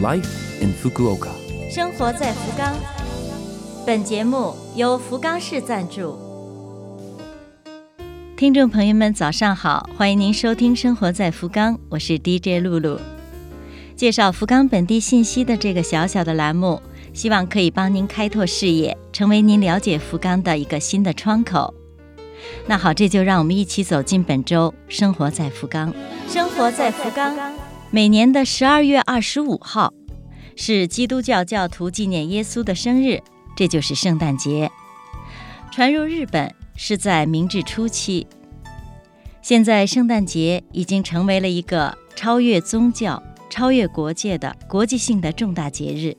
Life in Fukuoka。生活在福冈。本节目由福冈市赞助。听众朋友们，早上好，欢迎您收听《生活在福冈》，我是 DJ 露露。介绍福冈本地信息的这个小小的栏目，希望可以帮您开拓视野，成为您了解福冈的一个新的窗口。那好，这就让我们一起走进本周《生活在福冈》。生活在福冈，每年的十二月二十五号是基督教教徒纪念耶稣的生日，这就是圣诞节。传入日本是在明治初期，现在圣诞节已经成为了一个超越宗教、超越国界的国际性的重大节日。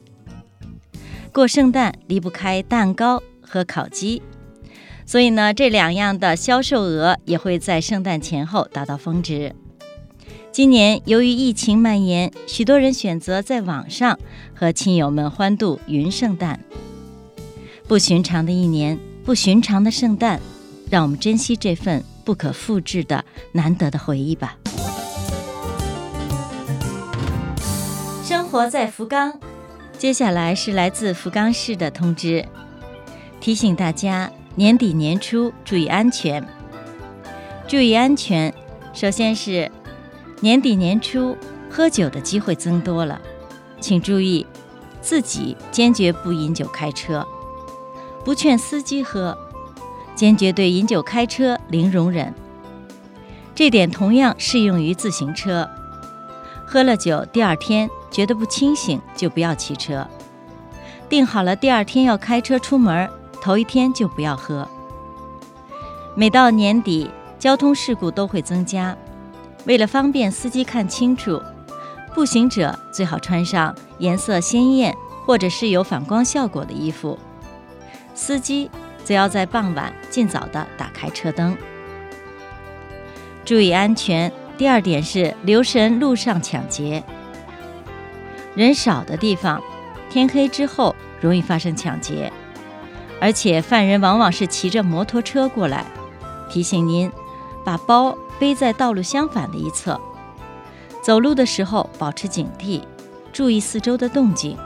过圣诞离不开蛋糕和烤鸡。所以呢，这两样的销售额也会在圣诞前后达到峰值。今年由于疫情蔓延，许多人选择在网上和亲友们欢度云圣诞。不寻常的一年，不寻常的圣诞，让我们珍惜这份不可复制的难得的回忆吧。生活在福冈，接下来是来自福冈市的通知，提醒大家。年底年初注意安全，注意安全。首先是年底年初喝酒的机会增多了，请注意自己坚决不饮酒开车，不劝司机喝，坚决对饮酒开车零容忍。这点同样适用于自行车。喝了酒第二天觉得不清醒就不要骑车，定好了第二天要开车出门。头一天就不要喝。每到年底，交通事故都会增加。为了方便司机看清楚，步行者最好穿上颜色鲜艳或者是有反光效果的衣服。司机则要在傍晚尽早的打开车灯，注意安全。第二点是留神路上抢劫。人少的地方，天黑之后容易发生抢劫。而且犯人往往是骑着摩托车过来，提醒您把包背在道路相反的一侧，走路的时候保持警惕，注意四周的动静，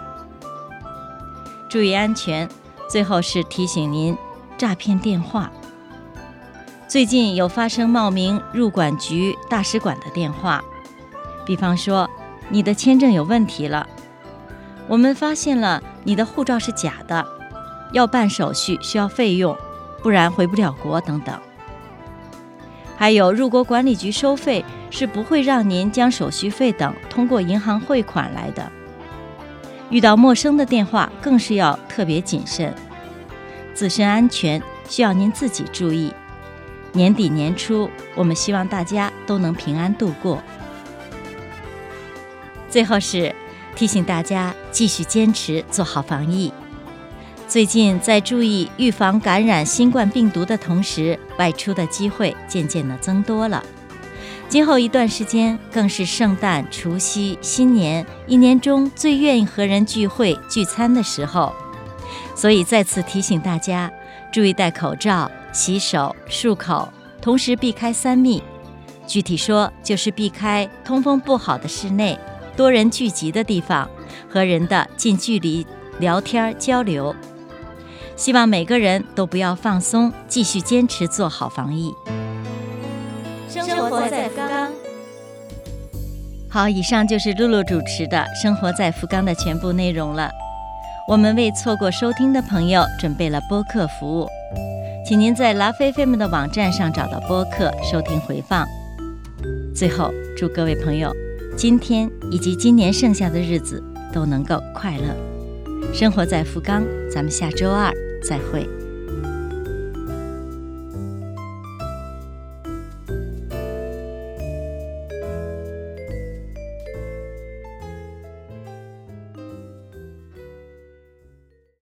注意安全。最后是提醒您诈骗电话。最近有发生冒名入管局、大使馆的电话，比方说你的签证有问题了，我们发现了你的护照是假的。要办手续需要费用，不然回不了国等等。还有入国管理局收费是不会让您将手续费等通过银行汇款来的。遇到陌生的电话更是要特别谨慎，自身安全需要您自己注意。年底年初，我们希望大家都能平安度过。最后是提醒大家继续坚持做好防疫。最近在注意预防感染新冠病毒的同时，外出的机会渐渐的增多了。今后一段时间更是圣诞、除夕、新年一年中最愿意和人聚会聚餐的时候，所以再次提醒大家注意戴口罩、洗手、漱口，同时避开三密。具体说就是避开通风不好的室内、多人聚集的地方和人的近距离聊天交流。希望每个人都不要放松，继续坚持做好防疫。生活在福冈。好，以上就是露露主持的《生活在福冈》的全部内容了。我们为错过收听的朋友准备了播客服务，请您在拉菲菲们的网站上找到播客收听回放。最后，祝各位朋友今天以及今年剩下的日子都能够快乐。生活在福冈，咱们下周二再会。